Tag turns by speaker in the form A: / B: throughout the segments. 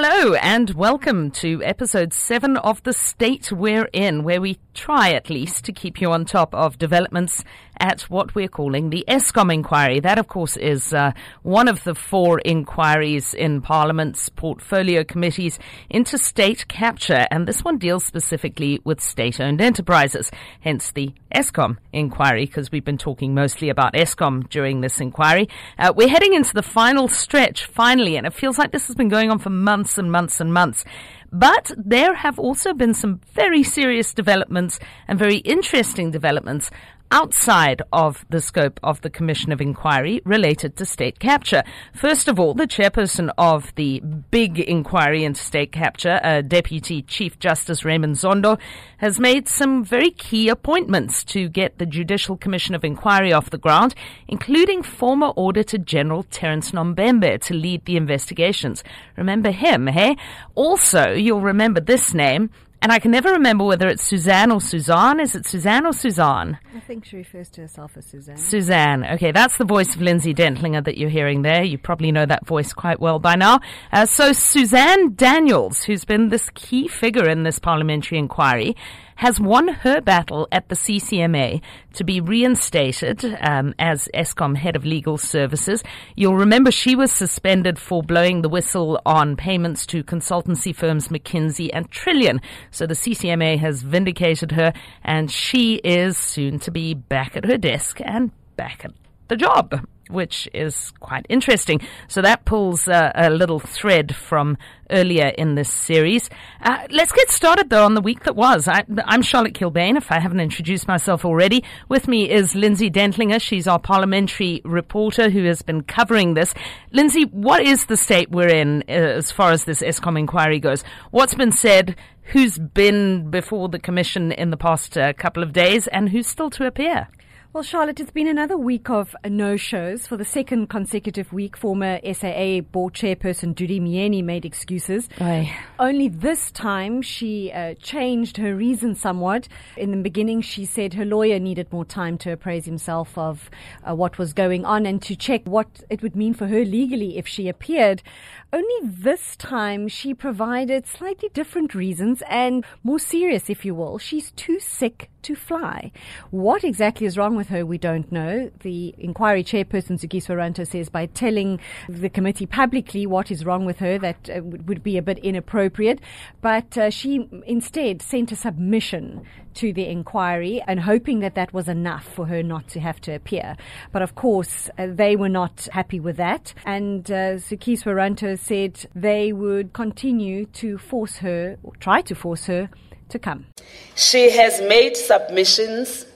A: Hello and welcome to episode seven of The State We're In, where we try at least to keep you on top of developments at what we're calling the Eskom inquiry. That, of course, is uh, one of the four inquiries in Parliament's portfolio committees into state capture, and this one deals specifically with state owned enterprises, hence the Eskom inquiry, because we've been talking mostly about Eskom during this inquiry. Uh, we're heading into the final stretch, finally, and it feels like this has been going on for months months and months and months. But there have also been some very serious developments and very interesting developments outside of the scope of the Commission of Inquiry related to state capture. First of all, the chairperson of the big inquiry into state capture, uh, Deputy Chief Justice Raymond Zondo, has made some very key appointments to get the Judicial Commission of Inquiry off the ground, including former Auditor General Terence Nombembe to lead the investigations. Remember him, hey? Also, you'll remember this name, and I can never remember whether it's Suzanne or Suzanne. Is it Suzanne or Suzanne?
B: I think she refers to herself as Suzanne.
A: Suzanne. Okay, that's the voice of Lindsay Dentlinger that you're hearing there. You probably know that voice quite well by now. Uh, so Suzanne Daniels, who's been this key figure in this parliamentary inquiry, has won her battle at the CCMA to be reinstated um, as Eskom head of legal services. You'll remember she was suspended for blowing the whistle on payments to consultancy firms McKinsey and Trillian. So the CCMA has vindicated her, and she is soon to be back at her desk and back at the job which is quite interesting. So that pulls uh, a little thread from earlier in this series. Uh, let's get started though on the week that was. I, am Charlotte Kilbane, if I haven't introduced myself already. With me is Lindsay Dentlinger. She's our parliamentary reporter who has been covering this. Lindsay, what is the state we're in uh, as far as this Eskom inquiry goes? What's been said? Who's been before the commission in the past uh, couple of days and who's still to appear?
B: Well, Charlotte, it's been another week of no shows. For the second consecutive week, former SAA board chairperson Dudu Myeni made excuses.
A: Aye.
B: Only this time, she uh, changed her reason somewhat. In the beginning, she said her lawyer needed more time to appraise himself of uh, what was going on and to check what it would mean for her legally if she appeared. Only this time, she provided slightly different reasons and more serious, if you will. She's too sick to fly. What exactly is wrong with her, we don't know. The inquiry chairperson, Zukiswa Rantho, says by telling the committee publicly what is wrong with her, that uh, would be a bit inappropriate. But uh, she instead sent a submission to the inquiry and hoping that that was enough for her not to have to appear. But of course, uh, they were not happy with that. And uh, Zukiswa Rantho said they would continue to force her, or try to force her, to come.
C: She has made submissions.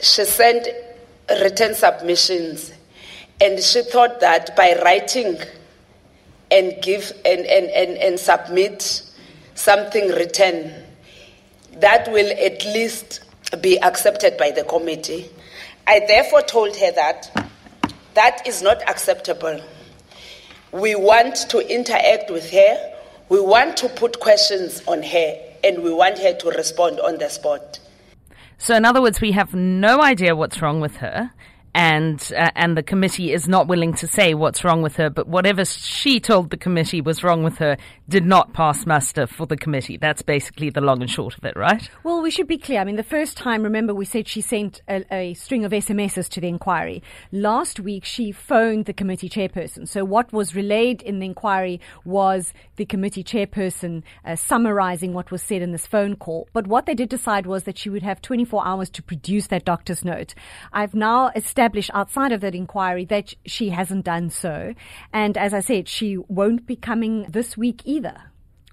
C: She sent written submissions. And she thought that by writing and give and, and, and, and submit something written, that will at least be accepted by the committee. I therefore told her that that is not acceptable. We want to interact with her. We want to put questions on her and we want her to respond on the spot.
A: So, in other words, we have no idea what's wrong with her and uh, and the committee is not willing to say what's wrong with her. But whatever she told the committee was wrong with her did not pass muster for the committee. That's basically the long and short of it, right?
B: Well, we should be clear. I mean, the first time, remember, we said she sent a, a string of SMSs to the inquiry. Last week, she phoned the committee chairperson. So what was relayed in the inquiry was the committee chairperson uh, summarizing what was said in this phone call. But what they did decide was that she would have 24 hours to produce that doctor's note. I've now established established outside of that inquiry that she hasn't done so. And as I said, she won't be coming this week either.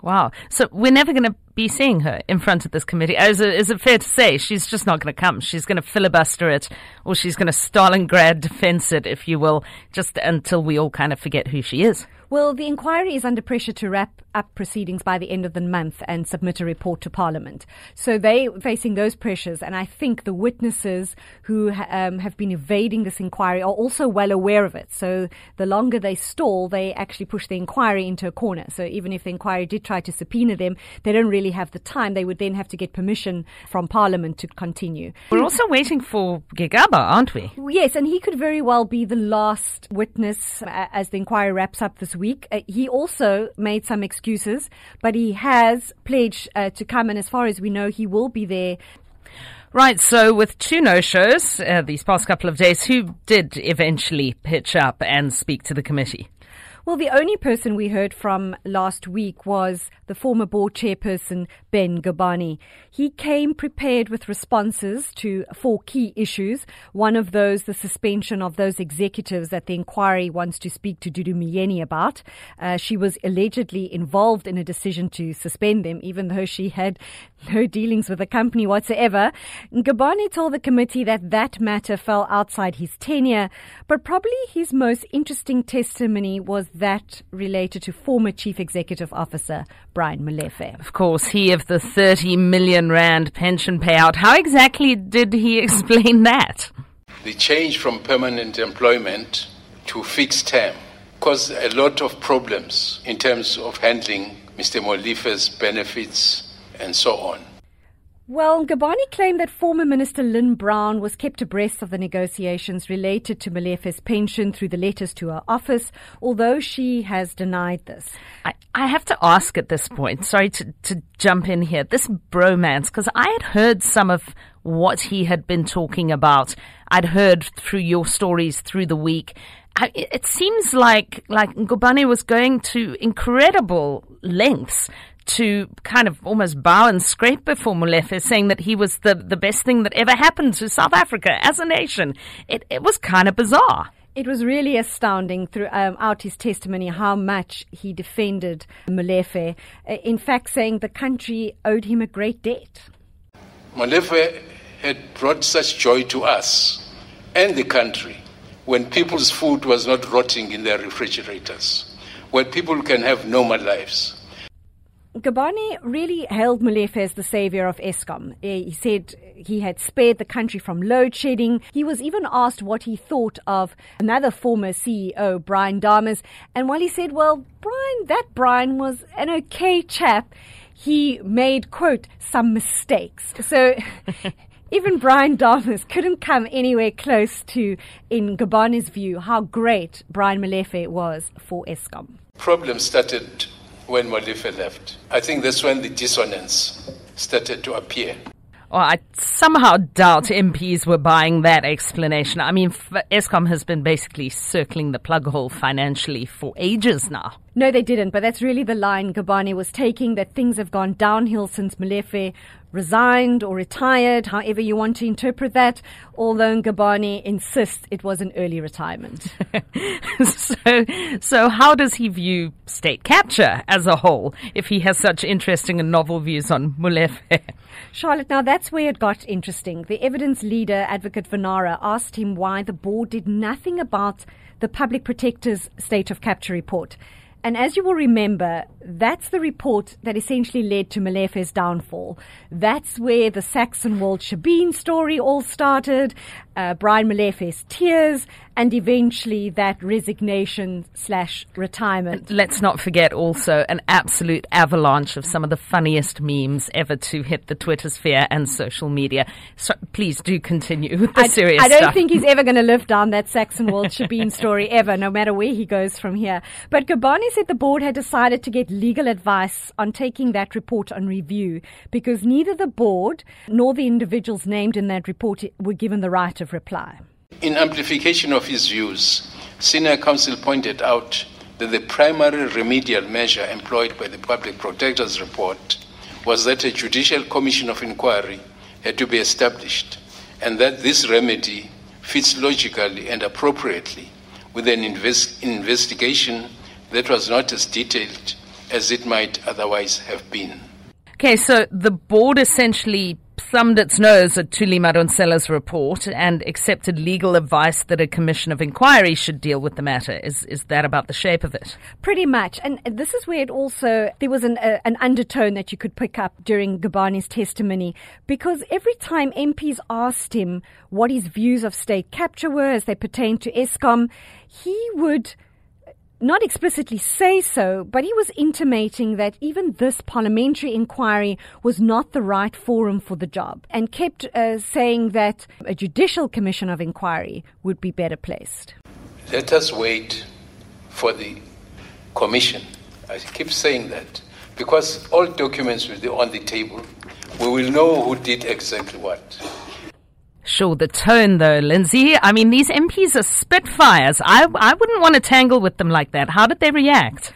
A: Wow. So we're never going to be seeing her in front of this committee. Is it, is it fair to say she's just not going to come? She's going to filibuster it or she's going to Stalingrad defense it, if you will, just until we all kind of forget who she is.
B: Well, the inquiry is under pressure to wrap up proceedings by the end of the month and submit a report to Parliament. So they facing those pressures, and I think the witnesses who um, have been evading this inquiry are also well aware of it. So the longer they stall, they actually push the inquiry into a corner. So even if the inquiry did try to subpoena them, they don't really have the time. They would then have to get permission from Parliament to continue.
A: We're also waiting for Gigaba, aren't we?
B: Yes, and he could very well be the last witness uh, as the inquiry wraps up this week. Uh, he also made some excuses excuses, but he has pledged uh, to come, and as far as we know, he will be there
A: Right, so with two no shows uh, these past couple of days, who did eventually pitch up and speak to the committee?
B: Well, the only person we heard from last week was the former board chairperson, Ben Ngubane. He came prepared with responses to four key issues. One of those, the suspension of those executives that the inquiry wants to speak to Dudu Myeni about. Uh, she was allegedly involved in a decision to suspend them, even though she had no dealings with the company whatsoever. Ngubane told the committee that that matter fell outside his tenure, but probably his most interesting testimony was that related to former Chief Executive Officer Brian Molefe.
A: Of course, he of the 30 million rand pension payout. How exactly did he explain that?
D: The change from permanent employment to fixed term caused a lot of problems in terms of handling Mr. Molefe's benefits and so on.
B: Well, Ngubane claimed that former Minister Lynne Brown was kept abreast of the negotiations related to Molefe's pension through the letters to her office, although she has denied this.
A: I, I have to ask at this point, sorry to, to jump in here, this bromance, because I had heard some of what he had been talking about. I'd heard through your stories through the week. I, it seems like like Ngubane was going to incredible lengths to kind of almost bow and scrape before Molefe, saying that he was the, the best thing that ever happened to South Africa as a nation. It, it was kind of bizarre.
B: It was really astounding throughout um, his testimony how much he defended Molefe, uh, in fact, saying the country owed him a great debt.
D: Molefe had brought such joy to us and the country when people's food was not rotting in their refrigerators, when people can have normal lives.
B: Ngubane really hailed Molefe as the savior of Eskom. Eh, he said he had spared the country from load shedding. He was even asked what he thought of another former CEO, Brian Dames. And while he said, well, Brian, that Brian was an okay chap, he made, quote, some mistakes. So even Brian Dames couldn't come anywhere close to, in Ngubane's view, how great Brian Molefe was for Eskom.
D: Problem started when Molefe left. I think that's when the dissonance started to appear.
A: Well, I somehow doubt MPs were buying that explanation. I mean, Eskom has been basically circling the plug hole financially for ages now.
B: No, they didn't, but that's really the line Ngubane was taking that things have gone downhill since Molefe resigned or retired, however you want to interpret that, although Ngubane insists it was an early retirement.
A: so, so how does he view state capture as a whole if he has such interesting and novel views on Molefe?
B: Charlotte, now that's where it got interesting. The evidence leader, Advocate Vanara, asked him why the board did nothing about the public protector's state of capture report. And as you will remember, that's the report that essentially led to Molefe's downfall. That's where the Saxonwold Shebeen story all started, uh, Brian Molefe's tears, and eventually that resignation slash retirement.
A: Let's not forget also an absolute avalanche of some of the funniest memes ever to hit the Twitter sphere and social media. So please do continue with the
B: I,
A: serious
B: I don't
A: stuff.
B: think he's ever going to live down that Saxonwold Shebeen story ever, no matter where he goes from here. But Ngubane said the board had decided to get legal advice on taking that report on review because neither the board nor the individuals named in that report were given the right of reply.
D: In amplification of his views, senior counsel pointed out that the primary remedial measure employed by the Public Protector's report was that a judicial commission of inquiry had to be established, and that this remedy fits logically and appropriately with an invest- investigation that was not as detailed as it might otherwise have been.
A: Okay, so the board essentially thumbed its nose at Thuli Madonsela's report and accepted legal advice that a commission of inquiry should deal with the matter. Is is that about the shape of it?
B: Pretty much. And this is where it also, there was an, uh, an undertone that you could pick up during Ngubane's testimony because every time MPs asked him what his views of state capture were as they pertain to Eskom, he would not explicitly say so, but he was intimating that even this parliamentary inquiry was not the right forum for the job and kept uh, saying that a judicial commission of inquiry would be better placed.
D: Let us wait for the commission. I keep saying that because all documents will be on the table. We will know who did exactly what.
A: Sure, the tone though, Lindsay. I mean, these MPs are spitfires. I, I wouldn't want to tangle with them like that. How did they react?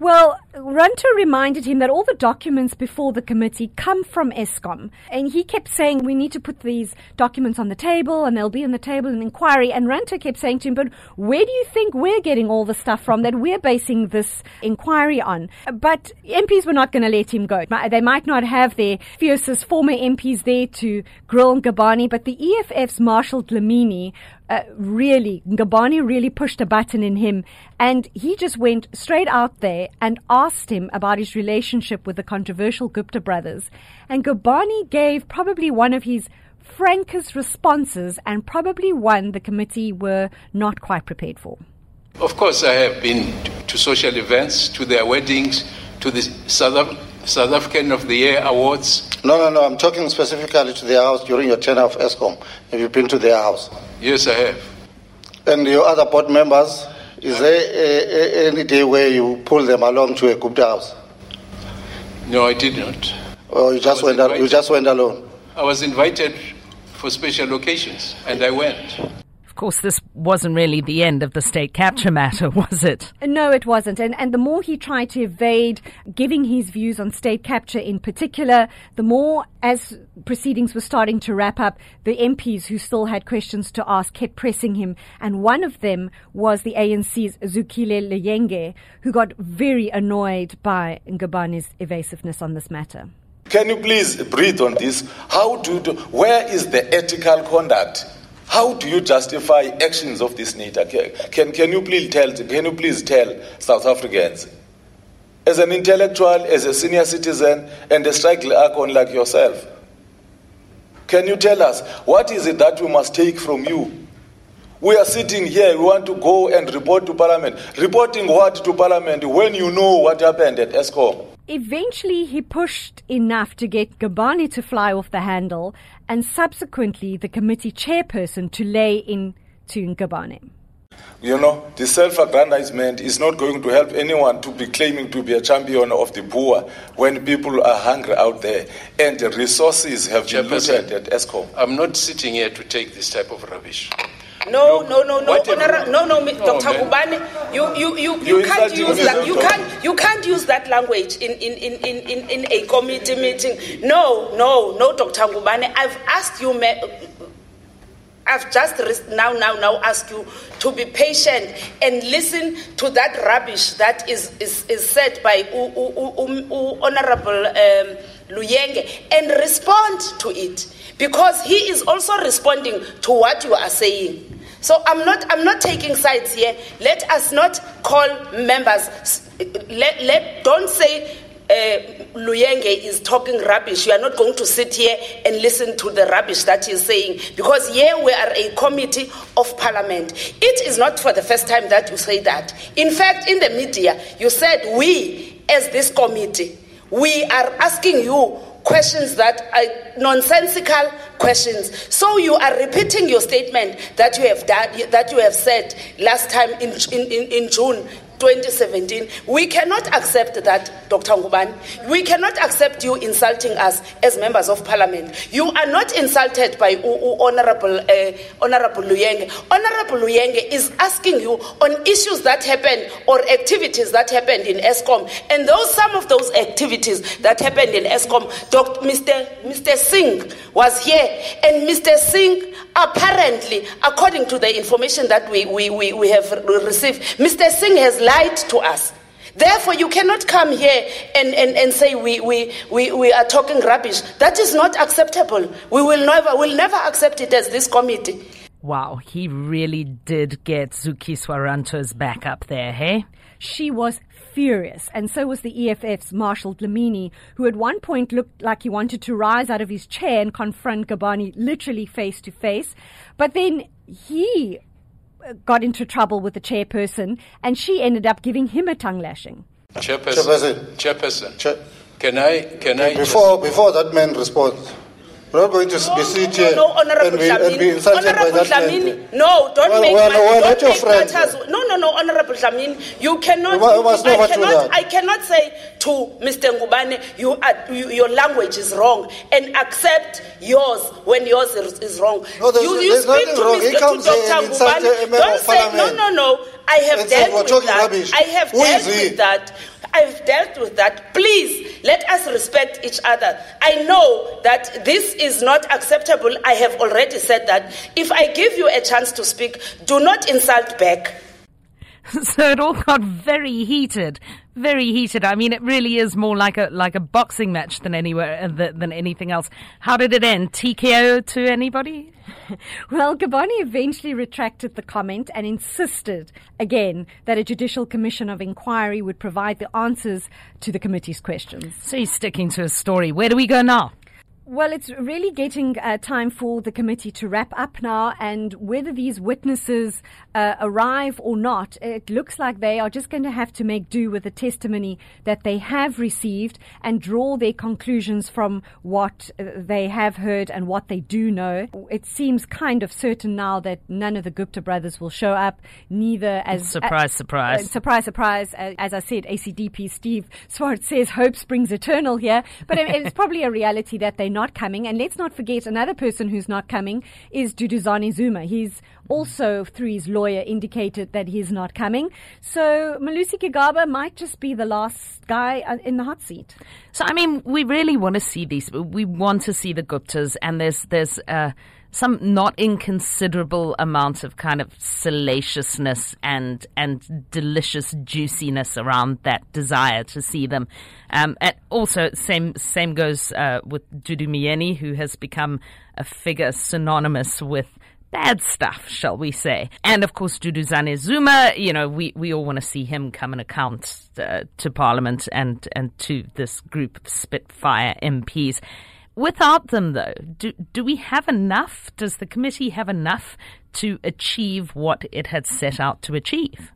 B: Well, Rantho reminded him that all the documents before the committee come from Eskom. And he kept saying, we need to put these documents on the table and they'll be on the table in the inquiry. And Rantho kept saying to him, but where do you think we're getting all the stuff from that we're basing this inquiry on? But MPs were not going to let him go. They might not have their fiercest former MPs there to grill Ngubane, but the EFF's Marshall Dlamini uh, really, Ngubane really pushed a button in him and he just went straight out there and asked him about his relationship with the controversial Gupta brothers. And Ngubane gave probably one of his frankest responses and probably one the committee were not quite prepared for.
D: Of course, I have been to social events, to their weddings, to the South, South African of the Year awards.
E: No, no, no. I'm talking specifically to their house during your tenure of Eskom. Have you been to their house?
D: Yes, I have.
E: And your other board members, is there a, a, any day where you pull them along to a Gupta house?
D: No, I did not.
E: Or you just went al- you just went alone?
D: I was invited for special occasions, and I went.
A: Of course, this wasn't really the end of the state capture matter, was it?
B: No, it wasn't. And, and the more he tried to evade giving his views on state capture in particular, the more, as proceedings were starting to wrap up, the MPs who still had questions to ask kept pressing him. And one of them was the ANC's Zukile Luyenge, who got very annoyed by Ngubane's evasiveness on this matter.
F: Can you please breathe on this? How do, do where is the ethical conduct? How do you justify actions of this nature? Can, can, you please tell, can you please tell South Africans, as an intellectual, as a senior citizen, and a strike icon like yourself, can you tell us what is it that we must take from you? We are sitting here, we want to go and report to Parliament. Reporting what to Parliament when you know what happened at Eskom?
B: Eventually, he pushed enough to get Ngubane to fly off the handle and subsequently the committee chairperson to lay in to Ngubane.
F: You know, the self aggrandizement is not going to help anyone to be claiming to be a champion of the poor when people are hungry out there and the resources have been looted at Eskom.
D: I'm not sitting here to take this type of rubbish.
C: No, no, no, no, Honora, no, no, Dr. Ngubane, you, you, you, you, can't use that. You can't, you can't use that language in, in, in, in, in, a committee meeting. No, no, no, Dr. Ngubane. I've asked you, I've just now, now, now asked you to be patient and listen to that rubbish that is, is, is said by U- U- U- U- U- Honorable um, Luyenge and respond to it because he is also responding to what you are saying. So I'm not, I'm not taking sides here. Let us not call members. Let, let, don't say uh, Luyenge is talking rubbish. You are not going to sit here and listen to the rubbish that he's saying because here we are a committee of parliament. It is not for the first time that you say that. In fact, in the media, you said we, as this committee, we are asking you questions that are nonsensical questions. So you are repeating your statement that you have done, that you have said last time in, in, in, in June 2017. We cannot accept that, Dr. Ngubane. We cannot accept you insulting us as members of parliament. You are not insulted by Honorable, uh, Honorable Luyenge. Honorable Luyenge is asking you on issues that happened or activities that happened in Eskom. And those, some of those activities that happened in Eskom. Mr. Mr. Singh was here. And Mr. Singh, apparently, according to the information that we, we, we, we have received, Mr. Singh has lied to us. Therefore, you cannot come here and, and, and say we, we, we, we are talking rubbish. That is not acceptable. We will never, will never accept it as this committee.
A: Wow, he really did get Zukiswa Rantho's back up there, hey?
B: She was furious, and so was the EFF's Marshall Dlamini, who at one point looked like he wanted to rise out of his chair and confront Ngubane literally face to face. But then he got into trouble with the chairperson, and she ended up giving him a tongue lashing.
D: Chairperson.
E: Chairperson.
D: Chairperson.
E: Chair-
D: Can I, can I just-
E: Before, before that man responds, We're not going to be sit here
C: no, Honorable
E: and, be, and be insulted by
C: Honorable
E: that
C: Dlamini, no, don't
E: Well,
C: make
E: well, well,
C: don't make matters. No, no, no, Honorable Dlamini, you cannot.
E: Mu- must
C: I cannot. I cannot say to Mr. Ngubane, you, are, you, your language is wrong, and accept yours when yours is, is wrong.
E: No, there's-
C: you, you
E: there's
C: speak
E: nothing
C: to
E: wrong. He
C: Mr.
E: comes
C: to Dr. Ngubane. Don't say no, no, no. I have dealt with that.
E: rubbish.
C: I have
E: Who
C: dealt with that. I've dealt with that. Please let us respect each other. I know that this is not acceptable. I have already said that. If I give you a chance to speak, do not insult back.
A: so it all got very heated, very heated. I mean, it really is more like a like a boxing match than anywhere uh, than anything else. How did it end? TKO to anybody?
B: Well, Ngubane eventually retracted the comment and insisted again that a judicial commission of inquiry would provide the answers to the committee's questions.
A: So he's sticking to his story. Where do we go now?
B: Well, it's really getting uh, time for the committee to wrap up now, and whether these witnesses uh, arrive or not, it looks like they are just going to have to make do with the testimony that they have received and draw their conclusions from what uh, they have heard and what they do know. It seems kind of certain now that none of the Gupta brothers will show up, neither as
A: Surprise, surprise.
B: uh, surprise, surprise. Uh, as I said, ACDP Steve Swart says hope springs eternal here, but it- it's probably a reality that they're not coming. And let's not forget another person who's not coming is Duduzane Zuma. He's also, through his lawyer, indicated that he's not coming. So Malusi Gigaba might just be the last guy uh, in the hot seat.
A: So I mean, we really want to see these. We want to see the Guptas, and there's there's uh, some not inconsiderable amount of kind of salaciousness and and delicious juiciness around that desire to see them. Um, and also, same same goes uh, with Dudu Myeni, who has become a figure synonymous with bad stuff, shall we say. And of course, Duduzane Zuma, you know, we, we all want to see him come and account uh, to Parliament and, and to this group of Spitfire MPs. Without them, though, do, do we have enough? Does the committee have enough to achieve what it had set out to achieve?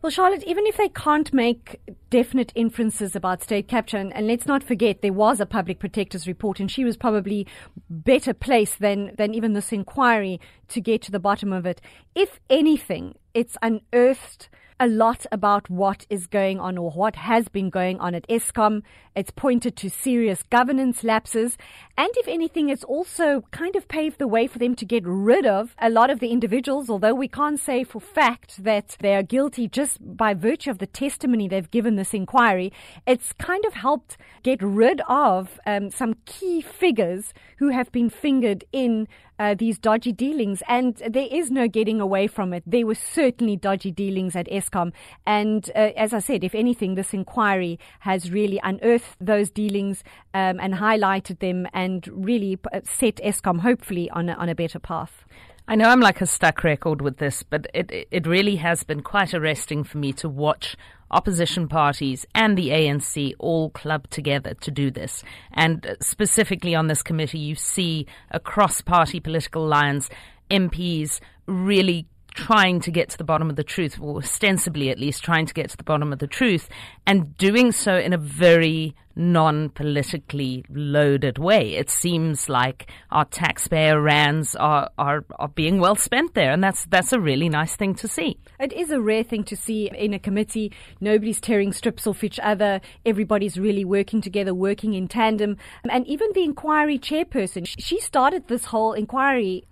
B: Well, Charlotte, even if they can't make definite inferences about state capture, and, and, let's not forget there was a public protector's report, and she was probably better placed than, than even this inquiry to get to the bottom of it. If anything, it's unearthed a lot about what is going on or what has been going on at Eskom. It's pointed to serious governance lapses. And if anything, it's also kind of paved the way for them to get rid of a lot of the individuals, although we can't say for fact that they are guilty just by virtue of the testimony they've given this inquiry. It's kind of helped get rid of um, some key figures who have been fingered in uh, these dodgy dealings, and there is no getting away from it. There were certainly dodgy dealings at Eskom, and uh, as I said, if anything, this inquiry has really unearthed those dealings um, and highlighted them, and really set Eskom hopefully on a, on a better path.
A: I know I'm like a stuck record with this, but it it really has been quite arresting for me to watch opposition parties and the ANC all club together to do this. And uh, specifically on this committee, you see across party political lines, MPs really trying to get to the bottom of the truth, or ostensibly at least trying to get to the bottom of the truth, and doing so in a very non politically loaded way. It seems like our taxpayer rands are, are, are being well spent there, and that's, that's a really nice thing to see.
B: It is a rare thing to see in a committee. Nobody's tearing strips off each other. Everybody's really working together, working in tandem. And even the inquiry chairperson, she started this whole inquiry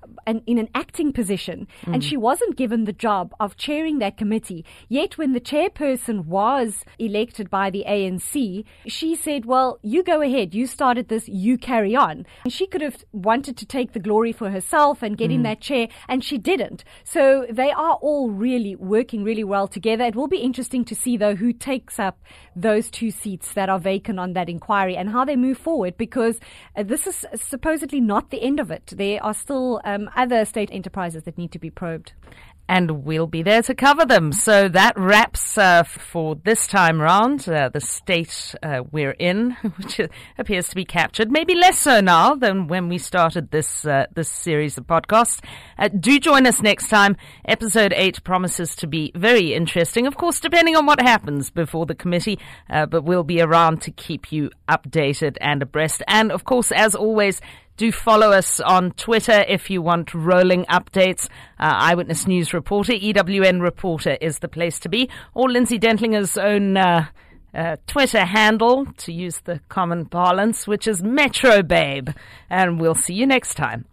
B: in an acting position, mm. and she wasn't given the job of chairing that committee. Yet when the chairperson was elected by the ANC, she said, well, you go ahead. You started this. You carry on. And she could have wanted to take the glory for herself and get mm. in that chair, and she didn't. So they are all really working really well together. It will be interesting to see, though, who takes up those two seats that are vacant on that inquiry and how they move forward, because uh, this is supposedly not the end of it. There are still um, other state enterprises that need to be probed
A: and we'll be there to cover them. So that wraps uh, for this time round uh, the state uh, we're in, which appears to be captured. Maybe less so now than when we started this uh, this series of podcasts. Uh, do join us next time. Episode eight promises to be very interesting, of course, depending on what happens before the committee. Uh, but we'll be around to keep you updated and abreast. And of course, as always Do follow us on Twitter if you want rolling updates. Uh, Eyewitness News reporter, EWN reporter is the place to be, or Lindsay Dentlinger's own. Uh, uh, Twitter handle, to use the common parlance, which is Metro Babe. And we'll see you next time.